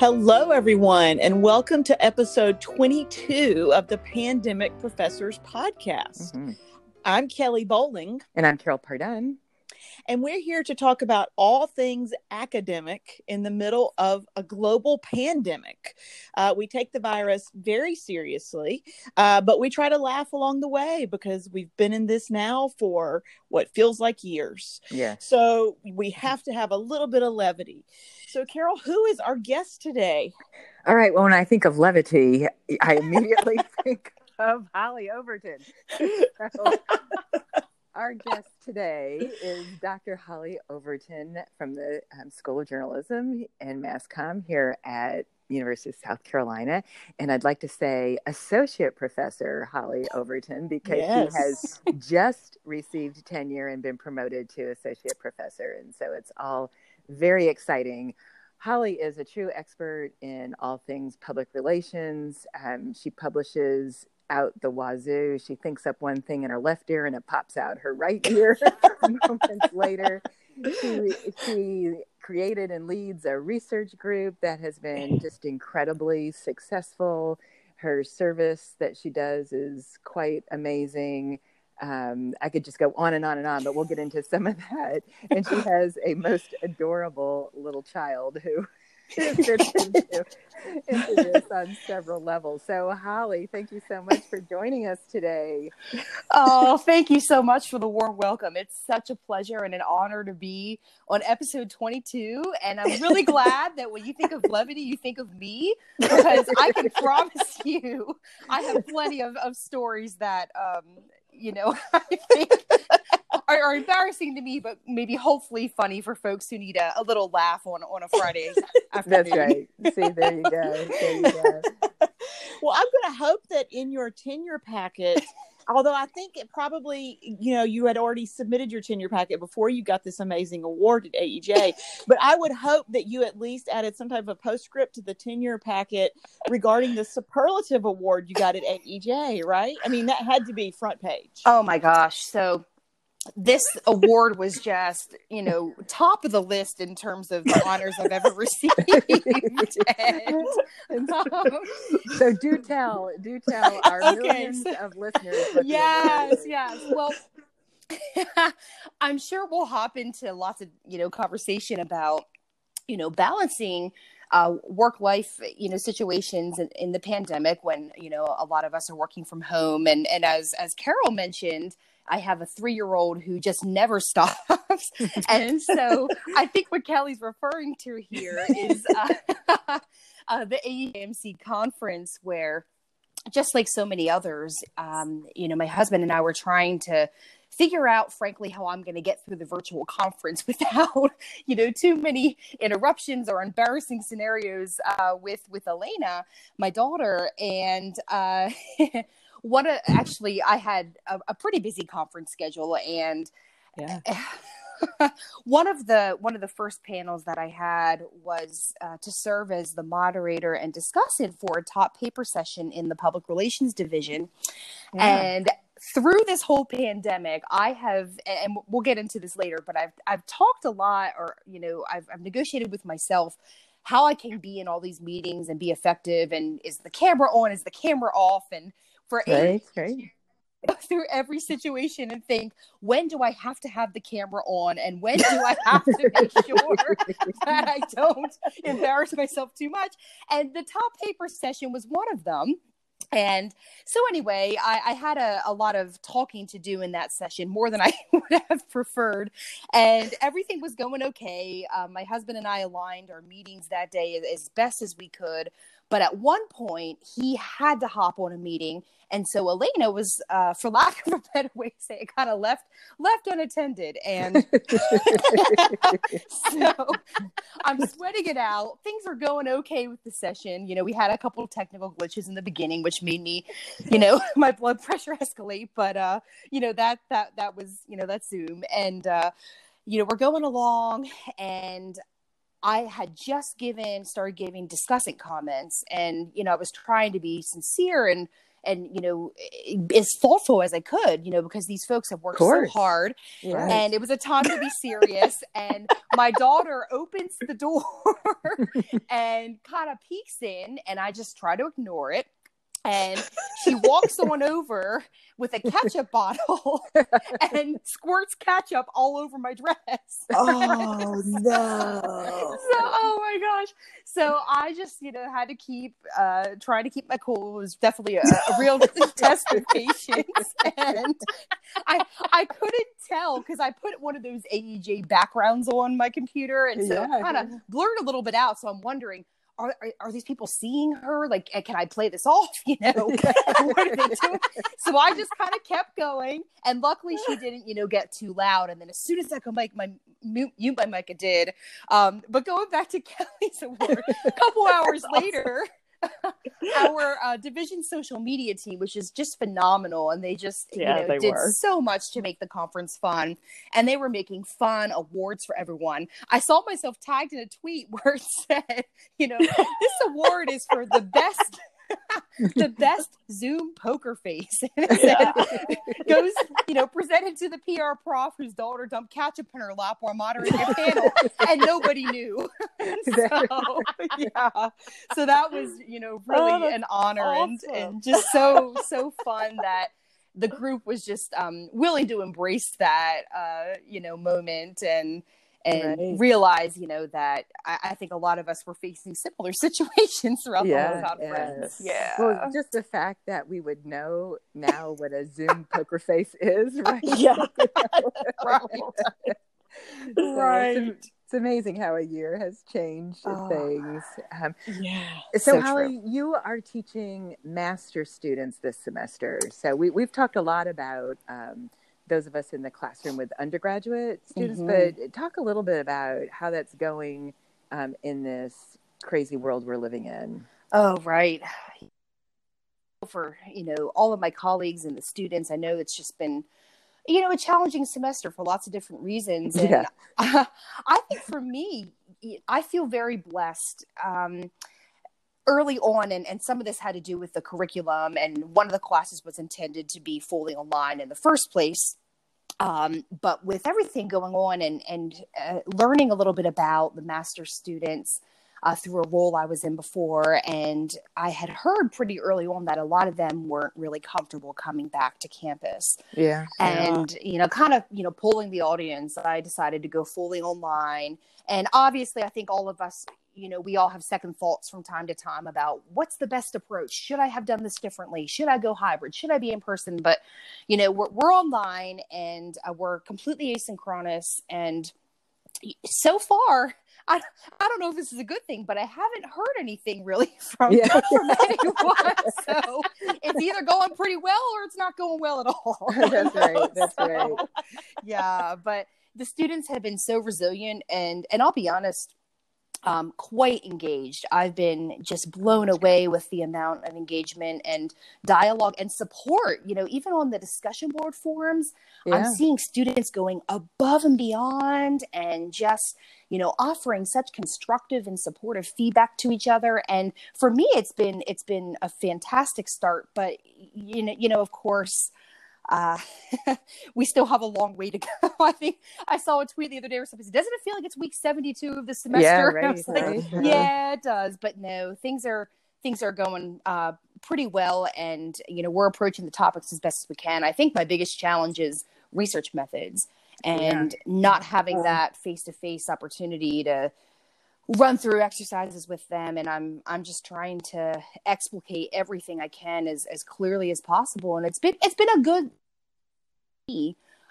Hello, everyone, and welcome to episode 22 of the Pandemic Professors Podcast. Mm-hmm. I'm Kelly Bowling. And I'm Carol Pardun. And we're here to talk about all things academic in the middle of a global pandemic. Uh, we take the virus very seriously, uh, but we try to laugh along the way because we've been in this now for what feels like years. Yeah. So we have to have a little bit of levity. So, Carol, who is our guest today? All right. Well, when I think of levity, I immediately think of Holly Overton. So, our guest today is Dr. Holly Overton from the um, School of Journalism and Mass Comm here at University of South Carolina. And I'd like to say Associate Professor Holly Overton because Yes. she has just received tenure and been promoted to Associate Professor. And so it's all very exciting. Holly is a true expert in all things public relations. Um, she publishes out the wazoo. She thinks up one thing in her left ear and it pops out her right ear moments later. She, she created and leads a research group that has been just incredibly successful. Her service that she does is quite amazing. Um, I could just go on and on and on, but we'll get into some of that. And she has a most adorable little child who into, this on several levels. So, Holly, thank you so much for joining us today. Oh, thank you so much for the warm welcome. It's such a pleasure and an honor to be on episode 22. And I'm really glad that when you think of levity, you think of me because I can promise you I have plenty of, of stories that, um, you know, I think are, are embarrassing to me, but maybe hopefully funny for folks who need a, a little laugh on, on a Friday afternoon. That's right. See, there you go. There you go. Well, I'm going to hope that in your tenure packet, although I think it probably, you know, you had already submitted your tenure packet before you got this amazing award at AEJ, but I would hope that you at least added some type of postscript to the tenure packet regarding the superlative award you got at AEJ, right? I mean, that had to be front page. Oh my gosh. So this award was just, you know, top of the list in terms of the honors I've ever received. and, um, So, do tell, do tell our Okay, millions so- of listeners. Yes, yes. Well, I'm sure we'll hop into lots of, you know, conversation about, you know, balancing uh, work life, you know, situations in, in the pandemic when, you know, a lot of us are working from home. And, and as, as Carol mentioned, I have a three year old who just never stops. and so I think what Kelly's referring to here is uh, uh, the AEJMC conference where just like so many others, um, you know, my husband and I were trying to figure out, frankly, how I'm going to get through the virtual conference without, you know, too many interruptions or embarrassing scenarios uh, with with Elena, my daughter, and. Uh, What a, actually, I had a, a pretty busy conference schedule, and Yeah. one of the one of the first panels that I had was uh, to serve as the moderator and discuss it for a top paper session in the public relations division. And through this whole pandemic, I have, and we'll get into this later, but I've I've talked a lot, or you know, I've I've negotiated with myself how I can be in all these meetings and be effective, and is the camera on, is the camera off, and for Right, right. go through every situation and think when do i have to have the camera on and when do i have to make sure that i don't embarrass myself too much? And the top paper session was one of them. And so anyway i, I had a, a lot of talking to do in that session more than i would have preferred. And everything was going okay. Um, my husband and i aligned our meetings that day as, as best as we could but at one point he had to hop on a meeting. And so elena was uh, for lack of a better way to say it kind of left left unattended. And so i'm sweating it out. Things are going okay with the session. You know we had a couple technical glitches in the beginning which made me you know my blood pressure escalate. But uh you know that that that was you know that zoom. And uh you know we're going along. And I had just given started giving discussing comments and you know I was trying to be sincere and and you know eh, as thoughtful as I could, you know, because these folks have worked so hard, Yeah. and it was a time to be serious. and my daughter opens the door and kind of peeks in, and I just try to ignore it. And she walks on over with a ketchup bottle and squirts ketchup all over my dress. Oh no! so oh my gosh. So i just you know had to keep uh trying to keep my cool. It was definitely a, a real test of patience. And i i couldn't tell because i put one of those aej backgrounds on my computer. And so Yeah, kind of blurred a little bit out. So i'm wondering are, are, are these people seeing her? Like, can I play this off? You know, what are they doing? So I just kind of kept going, and luckily she didn't, you know, get too loud. And then as soon as I could make my mute, my mic, did. Um, but going back to Kelly's award, a couple hours later, our uh, division social media team, which is just phenomenal, and they just Yeah, you know did were. so much to make the conference fun, and they were making fun awards for everyone. I saw myself tagged in a tweet where it said, you know, this award is for the best. the best Zoom poker face. Said, goes, you know, presented to the PR prof whose daughter dumped ketchup in her lap while moderating a panel, and nobody knew. so, yeah, so that was, you know, Oh, really that's an honor and and just so so fun that the group was just um, willing to embrace that, uh, you know, moment and and Right. realize, you know, that I, I think a lot of us were facing similar situations throughout the Yeah, whole conference. yeah. Yeah. Well, just the fact that we would know now what a Zoom poker face is, right? Yeah. right. So Right. It's, it's amazing how a year has changed Oh. things. Um, Yeah. so, So Holly, you are teaching master students this semester. So we, we've talked a lot about um, those of us in the classroom with undergraduate students, Mhm. but talk a little bit about how that's going um, in this crazy world we're living in. Oh, right. For, you know, all of my colleagues and the students, I know it's just been, you know, a challenging semester for lots of different reasons. And Yeah. I think for me, I feel very blessed. Um, early on, and, and some of this had to do with the curriculum, and one of the classes was intended to be fully online in the first place. Um, but with everything going on and, and uh, learning a little bit about the master students, uh, through a role I was in before. And I had heard pretty early on that a lot of them weren't really comfortable coming back to campus. Yeah. And, you know, kind of, you know, pulling the audience, I decided to go fully online. And obviously, I think all of us, you know, we all have second thoughts from time to time about what's the best approach. Should I have done this differently? Should I go hybrid? Should I be in person? But, you know, we're, we're online and uh, we're completely asynchronous. And so far, I, I don't know if this is a good thing, but I haven't heard anything really from, Yeah. from anyone. So it's either going pretty well or it's not going well at all. That's right. That's right. yeah, but the students have been so resilient and and I'll be honest, um, quite engaged. I've been just blown away with the amount of engagement and dialogue and support. You know, even on the discussion board forums, I'm seeing students going above and beyond and just, you know, offering such constructive and supportive feedback to each other. And for me, it's been it's been a fantastic start. But you know, you know, of course, uh, we still have a long way to go. I think I saw a tweet the other day where somebody said, "Doesn't it feel like it's week seventy-two of the semester?" Yeah, right, like, right. yeah, it does. But no, things are things are going uh, pretty well, and you know we're approaching the topics as best as we can. I think my biggest challenge is research methods and not having that face-to-face opportunity to run through exercises with them and i'm i'm just trying to explicate everything i can as as clearly as possible and it's been it's been a good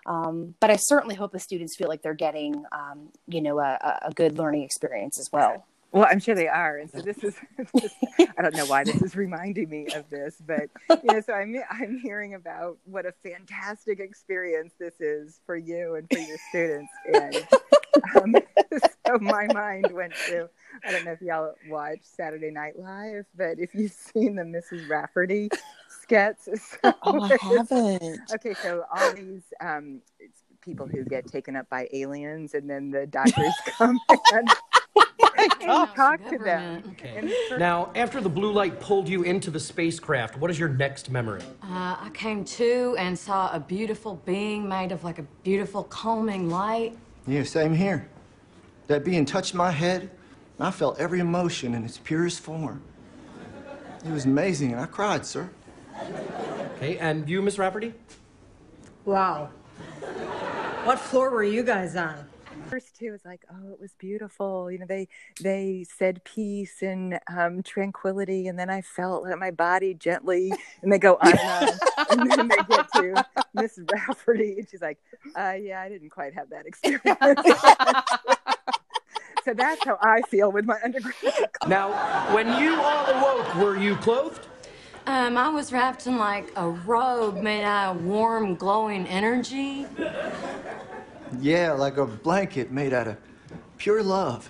um, but i certainly hope the students feel like they're getting um, you know a, a- good learning experience as well Well, I'm sure they are. And so this is, I don't know why this is reminding me of this, but, you know, so I'm, I'm hearing about what a fantastic experience this is for you and for your students. And um, so my mind went to, I don't know if y'all watch Saturday Night Live, but if you've seen the Mrs. Rafferty sketch. so Oh, I haven't. Okay, so all these um, it's people who get taken up by aliens, and then the doctors come and can talk to them. Okay. Now, after the blue light pulled you into the spacecraft, what is your next memory? Uh, I came to and saw a beautiful being made of like a beautiful calming light. Yeah, same here. That being touched my head, and I felt every emotion in its purest form. It was amazing, and I cried, sir. Okay, and you, Miss Rafferty? Wow. What floor were you guys on? First two was like, oh, it was beautiful. You know, they they said peace and um, tranquility, and then I felt my body gently, and they go on and on, and then they get to Miss Rafferty, and she's like, uh, yeah, I didn't quite have that experience. so that's how I feel with my undergraduate. Now, when you all awoke, were you clothed? Um, I was wrapped in like a robe made out of warm, glowing energy. Yeah, like a blanket made out of pure love.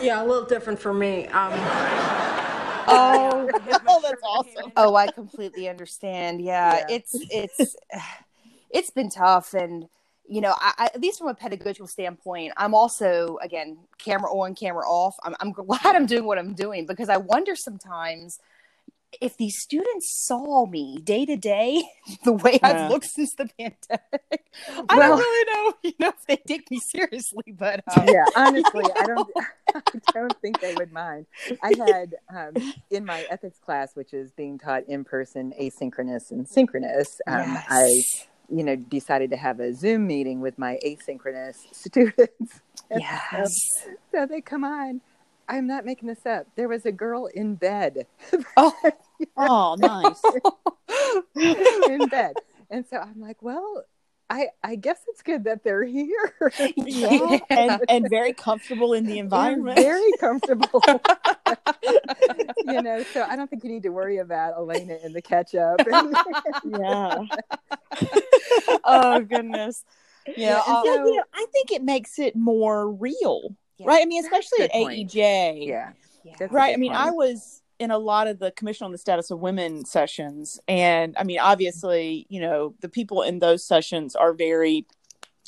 Yeah, a little different for me. Um, Oh, oh, that's awesome. Oh, I completely understand. Yeah, Yeah. it's it's it's been tough, and you know, I, I, at least from a pedagogical standpoint, I'm also again camera on, camera off. I'm, I'm glad I'm doing what I'm doing because I wonder sometimes if these students saw me day to day the way Yeah. I've looked since the pandemic. I don't really know, you know, if they take me seriously, but um, yeah, honestly, I don't. I don't think they would mind. I had um, in my ethics class, which is being taught in person, asynchronous and synchronous. Um, I, you know, decided to have a Zoom meeting with my asynchronous students. Yes. So, so they come on. I'm not making this up. There was a girl in bed, Oh, Oh, nice. in bed, and so I'm like, well. I, I guess it's good that they're here. Yeah. And, and very comfortable in the environment. very comfortable. you know, so I don't think you need to worry about Elena in the ketchup. yeah. oh goodness. Yeah. And uh, so, you know, I think it makes it more real, Yeah. right? I mean, especially at point. AEJ, yeah, Yeah. right? I mean, point. I was in a lot of the Commission on the Status of Women sessions, and I mean, obviously, you know, the people in those sessions are very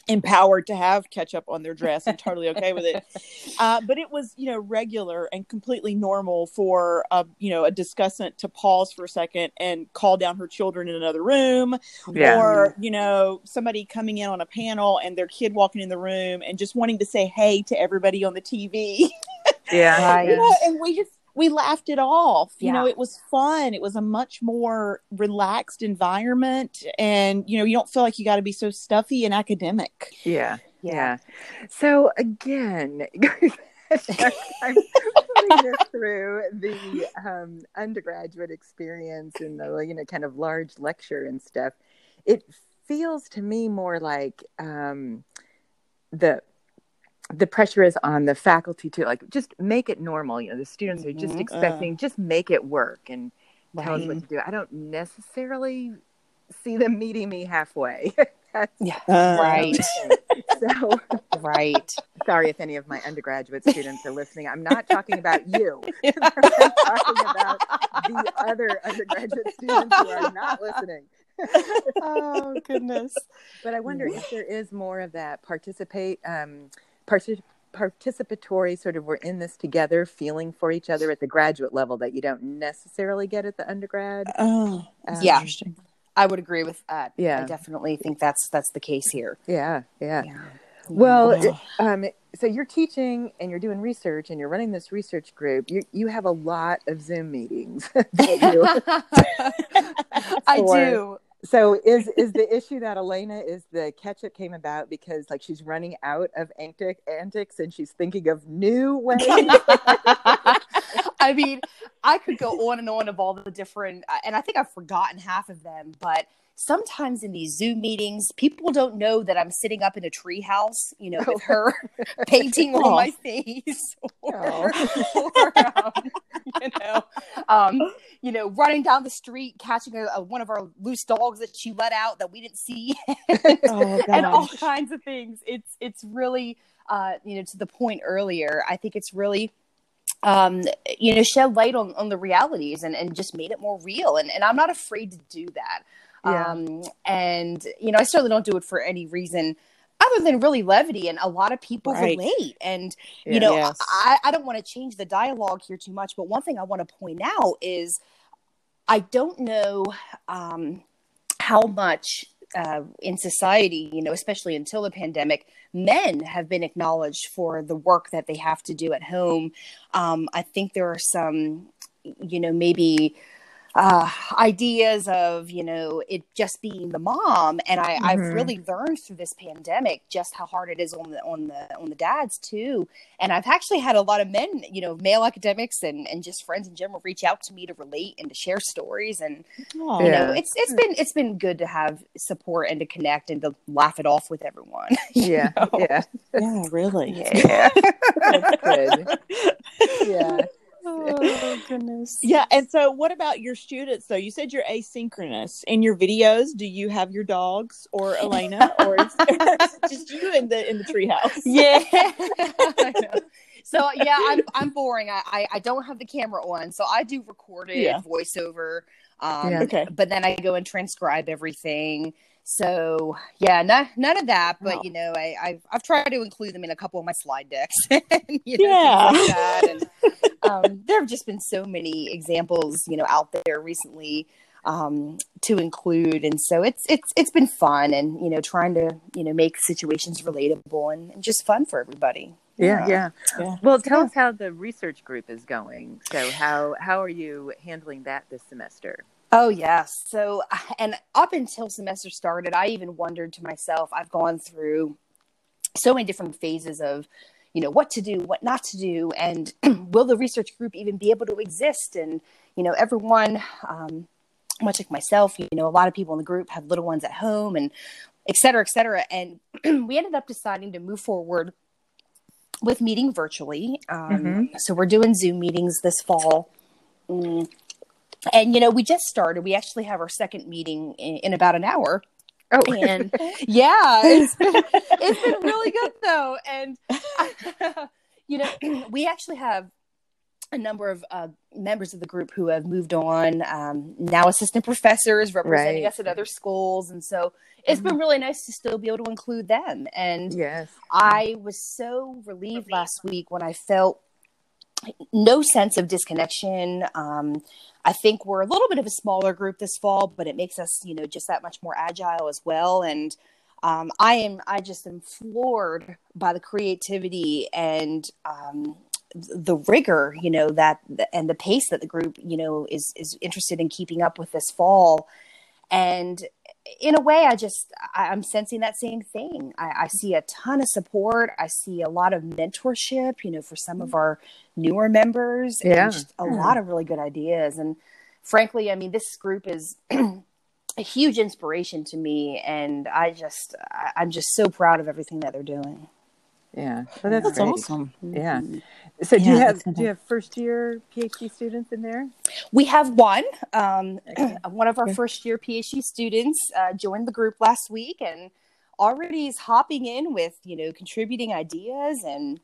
empowered to have ketchup on their dress and totally okay with it. Uh, but it was, you know, regular and completely normal for a, you know, a discussant to pause for a second and call down her children in another room Yeah. or you know somebody coming in on a panel and their kid walking in the room and just wanting to say hey to everybody on the tv yeah, Right. you know, and we just we laughed it off you know it was fun it was a much more relaxed environment and you know you don't feel like you got to be so stuffy and academic yeah, Yeah. yeah. So again, I'm putting this through the um, undergraduate experience and the you know kind of large lecture and stuff. It feels to me more like um, the the pressure is on the faculty to like just make it normal. You know, the students are just Mhm. expecting just make it work and tell us what to do. I don't necessarily see them meeting me halfway. That's Yeah. Uh, Right. so Right. sorry if any of my undergraduate students are listening. I'm not talking about you. I'm talking about the other undergraduate students who are not listening. oh goodness. But I wonder if there is more of that participate, um, partic- participatory sort of we're in this together feeling for each other at the graduate level that you don't necessarily get at the undergrad. oh Um, Yeah. interesting I would agree with that. Yeah. I definitely think that's that's the case here. Yeah. Yeah. Yeah. Well, Wow. um, so you're teaching and you're doing research and you're running this research group. You you have a lot of Zoom meetings. that you- I do. So is is the issue that Elena is the ketchup came about because like she's running out of antic antics and she's thinking of new ways. I mean, I could go on and on of all the different, uh, and I think I've forgotten half of them, but sometimes in these Zoom meetings, people don't know that I'm sitting up in a treehouse, you know, with her painting on my face, or, or, um, you know, um, you know, running down the street, catching a, a, one of our loose dogs that she let out that we didn't see, oh and all kinds of things. It's it's really, uh, you know, to the point earlier. I think it's really um you know shed light on on the realities and and just made it more real and and i'm not afraid to do that Yeah. um and you know i certainly don't do it for any reason other than really levity and a lot of people Right. relate and Yeah. you know Yes. I, I don't want to change the dialogue here too much but one thing i want to point out is i don't know um, how much uh, in society you know especially until the pandemic men have been acknowledged for the work that they have to do at home um, i think there are some you know maybe uh, ideas of you know it just being the mom and I, i've Mhm. really learned through this pandemic just how hard it is on the on the on the dads too and i've actually had a lot of men you know male academics and and just friends in general reach out to me to relate and to share stories and Aw. you Yeah. know it's it's been it's been good to have support and to connect and to laugh it off with everyone Yeah, know? yeah, yeah, really. yeah that's good. Yeah, oh goodness Yeah, and so what about your students though? You said you're asynchronous. In your videos, do you have your dogs or Elena or is, it just you in the in the treehouse? yeah so yeah i'm i'm boring I, I i don't have the camera on so i do recorded Yeah. voiceover um Yeah. Okay. but then i go and transcribe everything so yeah none, none of that but Oh. you know I, I've, I've tried to include them in a couple of my slide decks and, you know, Yeah. like that. and um, there have just been so many examples you know out there recently um, to include and so it's it's it's been fun and you know trying to you know make situations relatable and, and just fun for everybody yeah, yeah. Yeah. Well, tell us how the research group is going. So, how how are you handling that this semester? Oh yes. So and up until semester started, I even wondered to myself, I've gone through so many different phases of, you know, what to do, what not to do, and will the research group even be able to exist? And, you know, everyone, um, much like myself, you know, a lot of people in the group have little ones at home and et cetera, et cetera. And we ended up deciding to move forward with meeting virtually. Um, So we're doing Zoom meetings this fall. Mm. And, you know, we just started. We actually have our second meeting in, in about an hour. Oh, And yeah, it's been, it's been really good though. And, you know, we actually have a number of uh, members of the group who have moved on, um, now assistant professors representing Right. us at other schools. And so it's been really nice to still be able to include them. And yes. I was so relieved last week when I felt no sense of disconnection. Um, I think we're a little bit of a smaller group this fall, but it makes us, you know, just that much more agile as well. And um, I am, I just am floored by the creativity and um, the rigor, you know, that and the pace that the group, you know, is is interested in keeping up with this fall. And in a way, I just I, I'm sensing that same thing. I, I see a ton of support. I see a lot of mentorship, you know, for some of mm. our newer members, Yeah. and just a lot of really good ideas. And frankly, I mean, this group is a huge inspiration to me, and I just I, I'm just so proud of everything that they're doing. Yeah. Well, that's, That's awesome. Yeah. So, do you have do you have first year PhD students in there? We have one. Um, Okay. one of our first year PhD students uh, joined the group last week and already is hopping in with you know contributing ideas and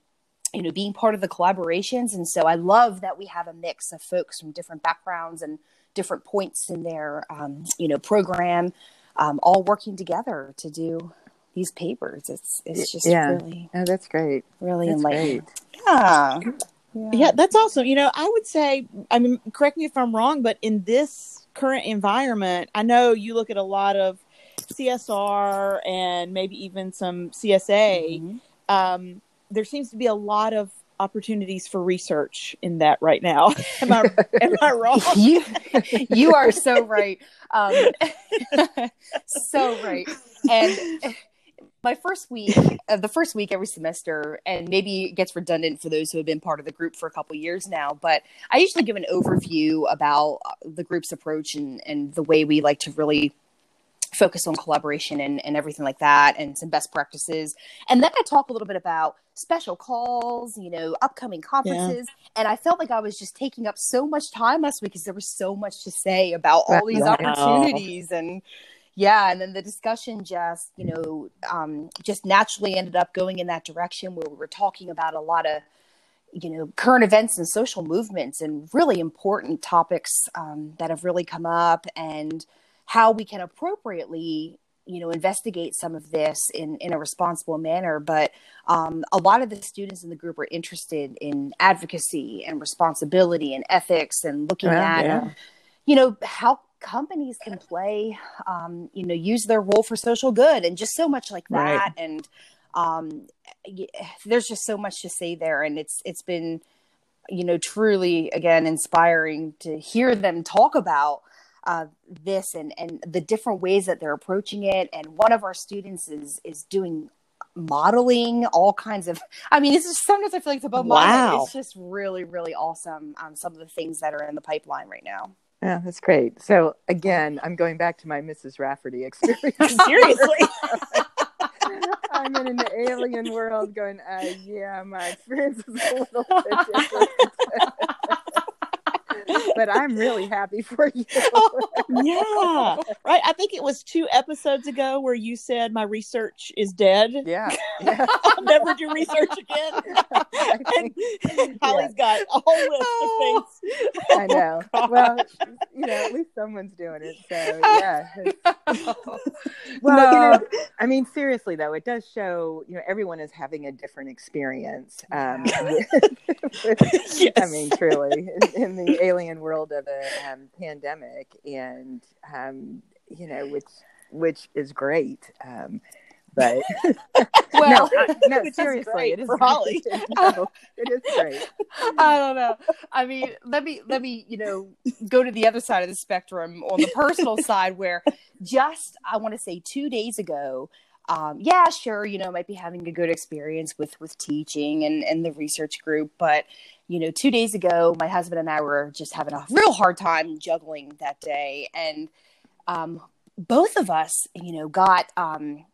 you know being part of the collaborations. And so I love that we have a mix of folks from different backgrounds and different points in their um, you know program, um, all working together to do these papers. It's it's just Yeah. really Oh, that's great. really That's enlightening. Yeah. Yeah, that's awesome. You know, I would say, I mean, correct me if I'm wrong, but in this current environment, I know you look at a lot of CSR and maybe even some CSA. Mhm. Um, there seems to be a lot of opportunities for research in that right now. am I am I wrong? you you are so right um so right and my first week of uh, the first week every semester and maybe it gets redundant for those who have been part of the group for a couple years now but i usually give an overview about uh, the group's approach and and the way we like to really focus on collaboration and, and everything like that and some best practices. And then i talk a little bit about special calls you know upcoming conferences and i felt like i was just taking up so much time last week because there was so much to say about all these Wow. opportunities and yeah and then the discussion just you know um, just naturally ended up going in that direction where we were talking about a lot of you know current events and social movements and really important topics um, that have really come up and how we can appropriately you know investigate some of this in in a responsible manner but um, a lot of the students in the group are interested in advocacy and responsibility and ethics and looking Well, at yeah. you know how companies can play um, you know use their role for social good and just so much like that. Right. and um, there's just so much to say there. And it's it's been you know truly again inspiring to hear them talk about uh, this and and the different ways that they're approaching it. And one of our students is is doing modeling all kinds of i mean it's just sometimes i feel like it's above modeling. Wow. it's just really really awesome um, some of the things that are in the pipeline right now Yeah, that's great. So again, I'm going back to my Mrs. Rafferty experience. Seriously. I'm in an alien world going, uh, yeah, my experience is a little bit different. but I'm really happy for you. yeah. Right. I think it was two episodes ago where you said my research is dead. yeah. yeah. I'll never do research again. I and think- Holly's got a whole list of things. I know. Oh, well, you know, at least someone's doing it. So yeah. Well, you know, I mean, seriously though, it does show. You know, everyone is having a different experience. Um, with- with- I mean, truly, in the alien world of a um, pandemic, and um, you know, which which is great. Um, but well no, no, seriously, it is Holly. no, it is great. I don't know. I mean, let me let me you know go to the other side of the spectrum on the personal side, where just I want to say two days ago, um, yeah, sure, you know, might be having a good experience with with teaching and and the research group, but you know, two days ago, my husband and I were just having a real hard time juggling that day, and um, both of us, you know, got um,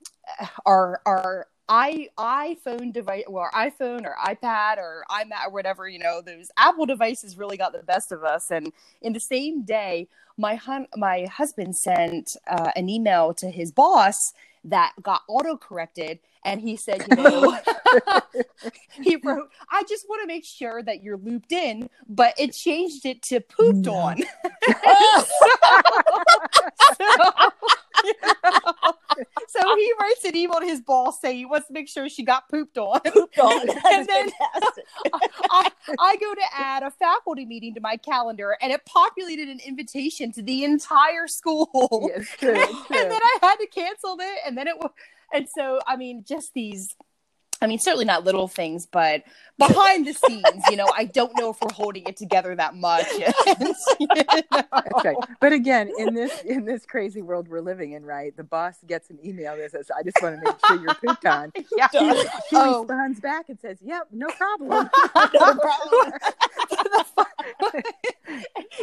our our i iPhone device, well, our iPhone or iPad or iMac or whatever, you know, those Apple devices really got the best of us. And in the same day, my hun- my husband sent uh, an email to his boss that got auto corrected, and he said, you know, he wrote, "I just want to make sure that you're looped in," but it changed it to pooped No. on. Oh. so he writes an email to his boss saying he wants to make sure she got pooped on. God, that And then- I, I go to add a faculty meeting to my calendar, and it populated an invitation to the entire school. Yes, true, true. and then I had to cancel it, and then it was, and so I mean, just these. I mean, certainly not little things, but behind the scenes, you know, I don't know if we're holding it together that much. You know? Right. But again, in this in this crazy world we're living in, right? The boss gets an email that says, "I just want to make sure you're pooped on." Yeah. She, she Oh. responds back and says, "Yep, no problem." No problem.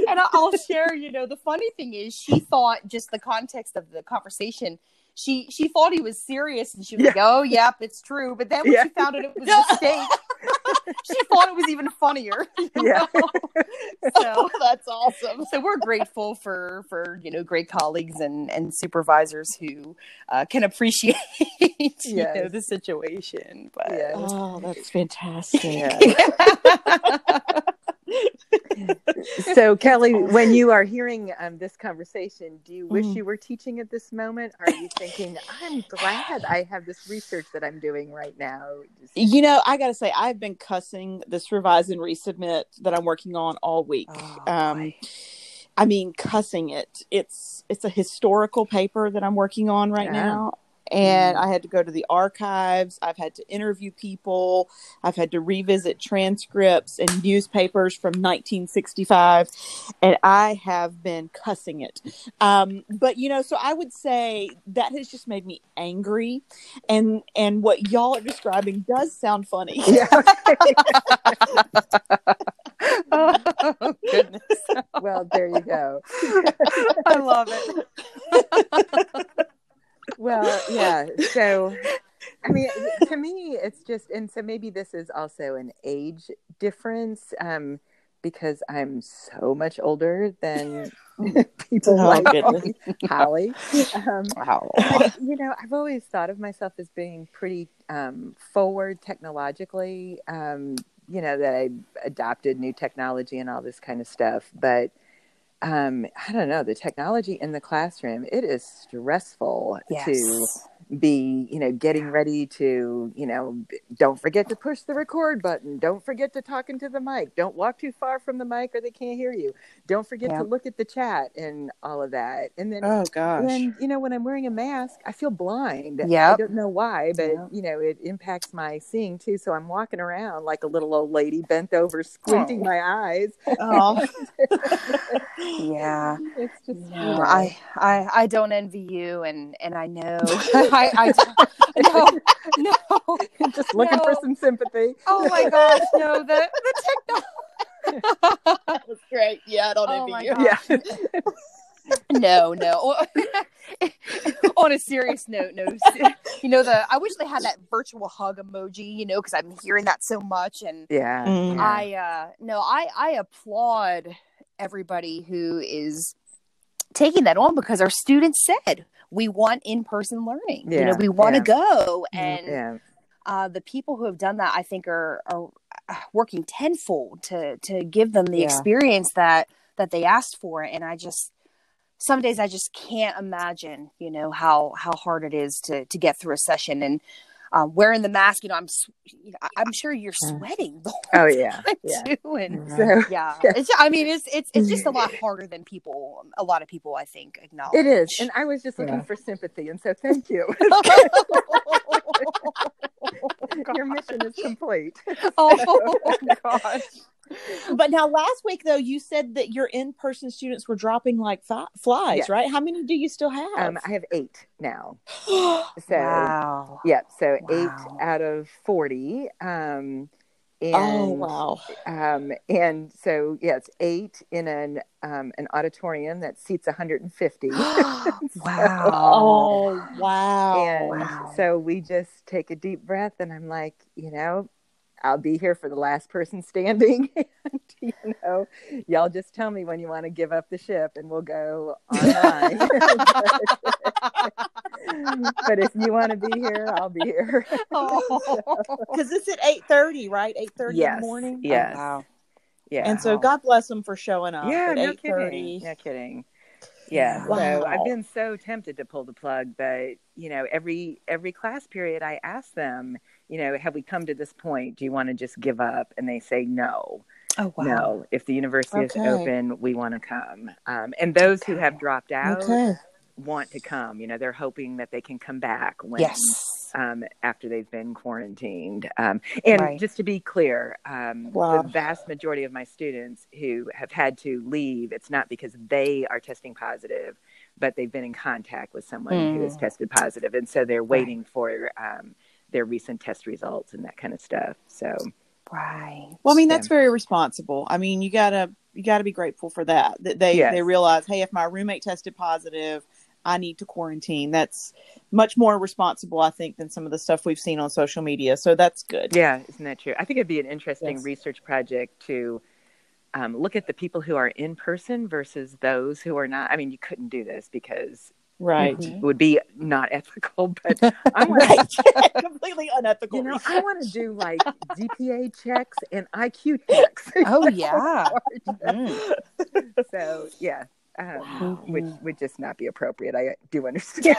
and I'll share, you know, the funny thing is she thought just the context of the conversation, she she thought he was serious and she was like, Oh, yep, it's true. But then when Yeah. she found out it was a mistake, she thought it was even funnier. you Yeah. So That's awesome. so we're grateful for for you know great colleagues and and supervisors who uh, can appreciate you know the situation but Yes. Oh, that's fantastic. So, Kelly, when you are hearing um, this conversation, do you wish Mhm. you were teaching at this moment? Are you thinking, "I'm glad I have this research that I'm doing right now"? You know, I got to say, I've been cussing this revise and resubmit that I'm working on all week. Oh, um. I mean, cussing it. It's it's a historical paper that I'm working on right Yeah. now, and Mm. I had to go to the archives. I've had to interview people. I've had to revisit transcripts and newspapers from 1965, and I have been cussing it. Um, but you know, so I would say that has just made me angry, and and what y'all are describing does sound funny. yeah. oh goodness well, there you go. i love it Well, yeah. So, I mean, to me, it's just, and so maybe this is also an age difference um, because I'm so much older than people Oh, like goodness. Holly. Um, wow but, you know, I've always thought of myself as being pretty um, forward technologically. Um, you know that I adopted new technology and all this kind of stuff, but um, I don't know, the technology in the classroom, it is stressful to Yes. Be, you know, getting ready to, you know, don't forget to push the record button. Don't forget to talk into the mic. Don't walk too far from the mic or they can't hear you. Don't forget to look at the chat and all of that. And then Oh gosh. when you know when i'm wearing a mask i feel blind yeah i don't know why but Yep. you know it impacts my seeing too so i'm walking around like a little old lady bent over squinting my eyes oh. Yeah. it's just you know. I, I, I don't envy you, and and I know, I, I no, no. just looking for some sympathy Oh my gosh, no, the the technology. that was great. Yeah, I don't Oh envy my you. God. yeah no, no. On a serious note, no. You know the. I wish they had that virtual hug emoji. You know, because I'm hearing that so much, and yeah, Mm. yeah. I uh no, I I applaud everybody who is taking that on because our students said we want in-person learning. you know, we want to yeah. go and yeah uh the people who have done that I think are are uh, working tenfold to to give them the Yeah. experience that that they asked for and I just some days I just can't imagine, you know, how how hard it is to to get through a session and um, wearing the mask, you know, I'm you know, I- I'm sure you're sweating the whole oh yeah. time yeah. too, and so yeah, Yeah. It's, I mean, it's it's it's just a lot harder than people, a lot of people, I think, acknowledge. it is and i was just looking Yeah. for sympathy and so thank you. Your mission is complete. Oh gosh. But now, last week though, you said that your in-person students were dropping like fi- flies, Yes. right? How many do you still have? um i have eight now so wow. Yeah, so Wow. eight out of forty. Um, and, oh wow! Um, and so yeah, it's eight in an um, an auditorium that seats 150. wow. Oh wow! and Wow. so we just take a deep breath, and I'm like, you know, I'll be here for the last person standing. and, you know, y'all just tell me when you want to give up the ship, and we'll go online. but if you want to be here, I'll be here. Oh, because it's at eight thirty, right? Eight thirty in the morning. yes. Oh, wow. Yeah. And so God bless them for showing up yeah, at no eight kidding. thirty. No kidding. Yeah. Wow. So I've been so tempted to pull the plug, but you know, every every class period I ask them, you know, have we come to this point? Do you want to just give up? And they say no. Oh wow. No. If the university Okay. is open, we want to come. Um, and those who have dropped out Okay. want to come. You know, they're hoping that they can come back when Yes. um, after they've been quarantined. Um, and Right. just to be clear, um, Wow. the vast majority of my students who have had to leave, it's not because they are testing positive, but they've been in contact with someone who has Mm. tested positive, and so they're waiting for um, their recent test results and that kind of stuff. So Right. Well, I mean, that's very responsible. I mean, you gotta you gotta be grateful for that. That they Yes. they realize, hey, if my roommate tested positive, I need to quarantine. That's much more responsible, I think, than some of the stuff we've seen on social media. So that's good. yeah, isn't that true? I think it'd be an interesting Yes. research project to. Um, look at the people who are in person versus those who are not. I mean, you couldn't do this because Right. it would be not ethical, but I want right. Completely unethical. You know, I want to do like GPA checks and IQ checks. Oh yeah. Mm. so yeah, um, Wow. which would just not be appropriate. I do understand.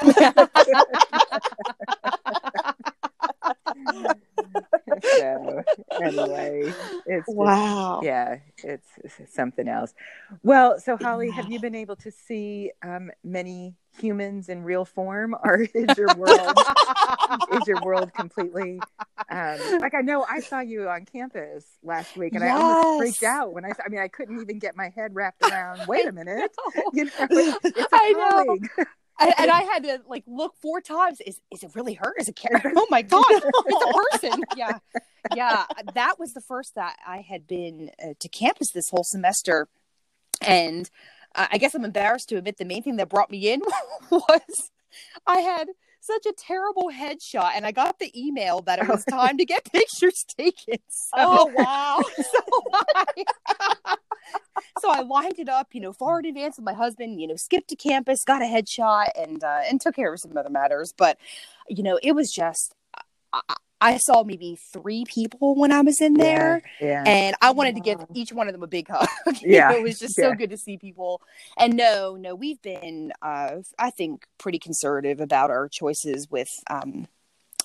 so anyway, it's just- wow. yeah, it's, it's something else. Well, so Holly, have you been able to see um, many humans in real form, or is your world is your world completely um, like I know I saw you on campus last week, and I almost freaked out when I. I mean, I couldn't even get my head wrapped around. Wait a minute, you know, it's a I know. And, and I had to like look four times. Is is it really her? Is it Karen? Oh my god, it's a person. Yeah, yeah. That was the first that I had been uh, to campus this whole semester, and uh, I guess I'm embarrassed to admit the main thing that brought me in was I had such a terrible headshot, and I got the email that it was time to get pictures taken. So, Oh wow. so I, so I lined it up, you know, far in advance with my husband. You know, skipped to campus, got a headshot, and uh, and took care of some other matters. But you know, it was just. I, I saw maybe three people when I was in there. Yeah. And I wanted to give each one of them a big hug. Yeah, it was just yeah. so good to see people. And no, no, we've been, uh, I think, pretty conservative about our choices with um,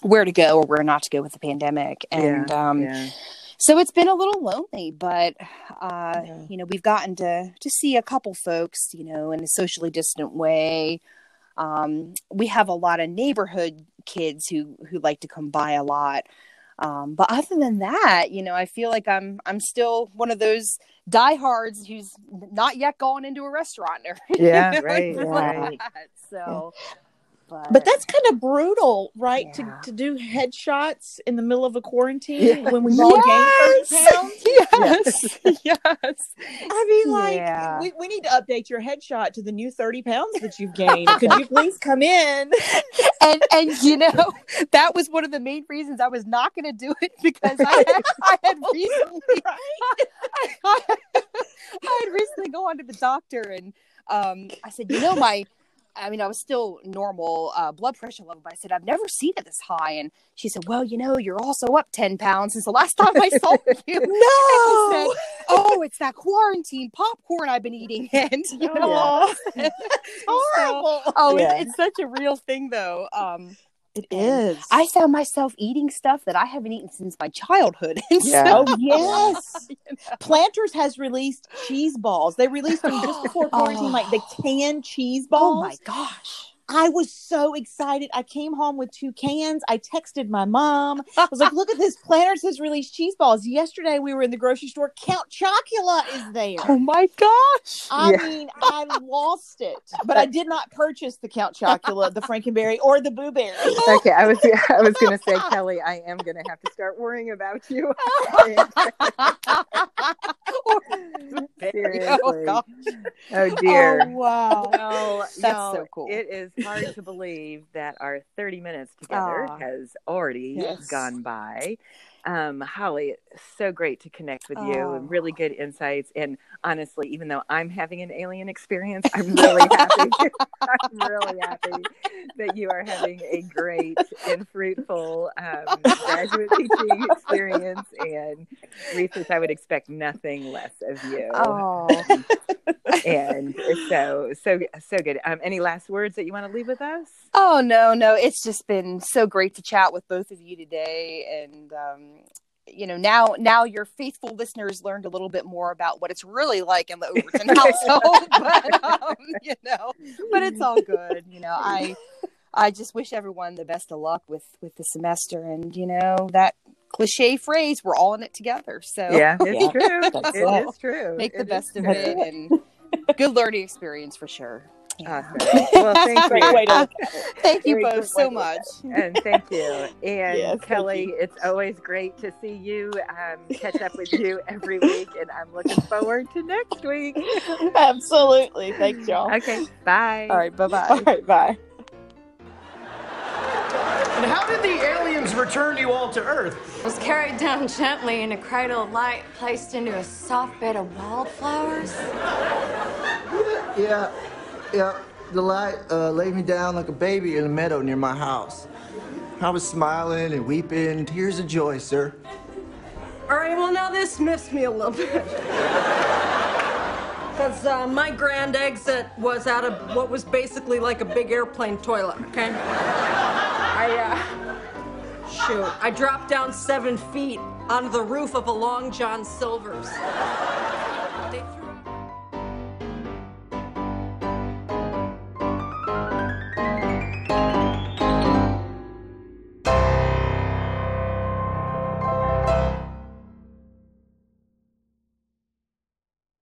where to go or where not to go with the pandemic. And yeah. um, yeah. so it's been a little lonely, but uh, Yeah. you know, we've gotten to to see a couple folks, you know, in a socially distant way. Um, we have a lot of neighborhood kids who who like to come by a lot. Um, but other than that, you know, I feel like I'm I'm still one of those diehards who's not yet gone into a restaurant or Yeah, right, right. that. So, but, But that's kind of brutal, right? Yeah. To to do headshots in the middle of a quarantine Yeah. when we've all gained thirty pounds. yes, yes. I mean, like, Yeah. we, we need to update your headshot to the new 30 pounds that you've gained. Could you please come in? and and you know that was one of the main reasons I was not going to do it because I had, I had recently I, I had recently gone to the doctor and um, I said, you know, my I mean, I was still normal uh, blood pressure level, but I said I've never seen it this high. And she said, "Well, you know, you're also up ten pounds since the last time I saw you." I said, No. "Oh, it's that quarantine popcorn I've been eating." And you know. So- horrible. oh, Yeah. it's, it's such a real thing, though. Um, It and I found myself eating stuff that I haven't eaten since my childhood. And Yeah. so, Oh yes. Planters has released cheese balls. They released them just before quarantine, like the oh. canned cheese balls. oh my gosh. I was so excited. I came home with two cans. I texted my mom. I was like, look at this. Planters has released cheese balls. Yesterday we were in the grocery store. Count Chocula is there. Oh my gosh. I Yeah. mean, I lost it, but I did not purchase the Count Chocula, the Frankenberry, or the Boo Berry. Okay, I was I was gonna say, Kelly, I am gonna have to start worrying about you. Seriously. Oh, gosh. Oh dear. Oh, wow. Well, That's y'all, so cool. It is hard to believe that our 30 minutes together has already Yes. gone by. Um, Holly, so great to connect with you Oh. and really good insights. And honestly, even though I'm having an alien experience, I'm really happy. I'm really happy that you are having a great and fruitful um, graduate teaching experience and research. I would expect nothing less of you Oh. and so so so good um any last words that you want to leave with us Oh no, no, it's just been so great to chat with both of you today, and um, you know now now your faithful listeners learned a little bit more about what it's really like in the Overton household. but um, you know, but it's all good. You know, I I just wish everyone the best of luck with with the semester, and you know that cliche phrase, we're all in it together. So yeah it's true that's It is true make the It best of it, and good learning experience for sure. Yeah. awesome well thank you way to look at it. Thank you both so much. and thank you and Yes, kelly you. it's always great to see you um, catch up with you every week and i'm looking forward to next week Absolutely. Thanks, y'all. okay bye All right, bye bye. All right, bye. And how did the aliens return you all to Earth? Was carried down gently in a cradle of light, placed into a soft bed of wildflowers. Yeah, yeah. The light uh, laid me down like a baby in a meadow near my house. I was smiling and weeping, tears of joy, sir. All right, well, now this miffs me a little bit. Because uh, my grand exit was out of what was basically like a big airplane toilet, okay? I, uh, shoot, I dropped down seven feet onto the roof of a Long John Silver's.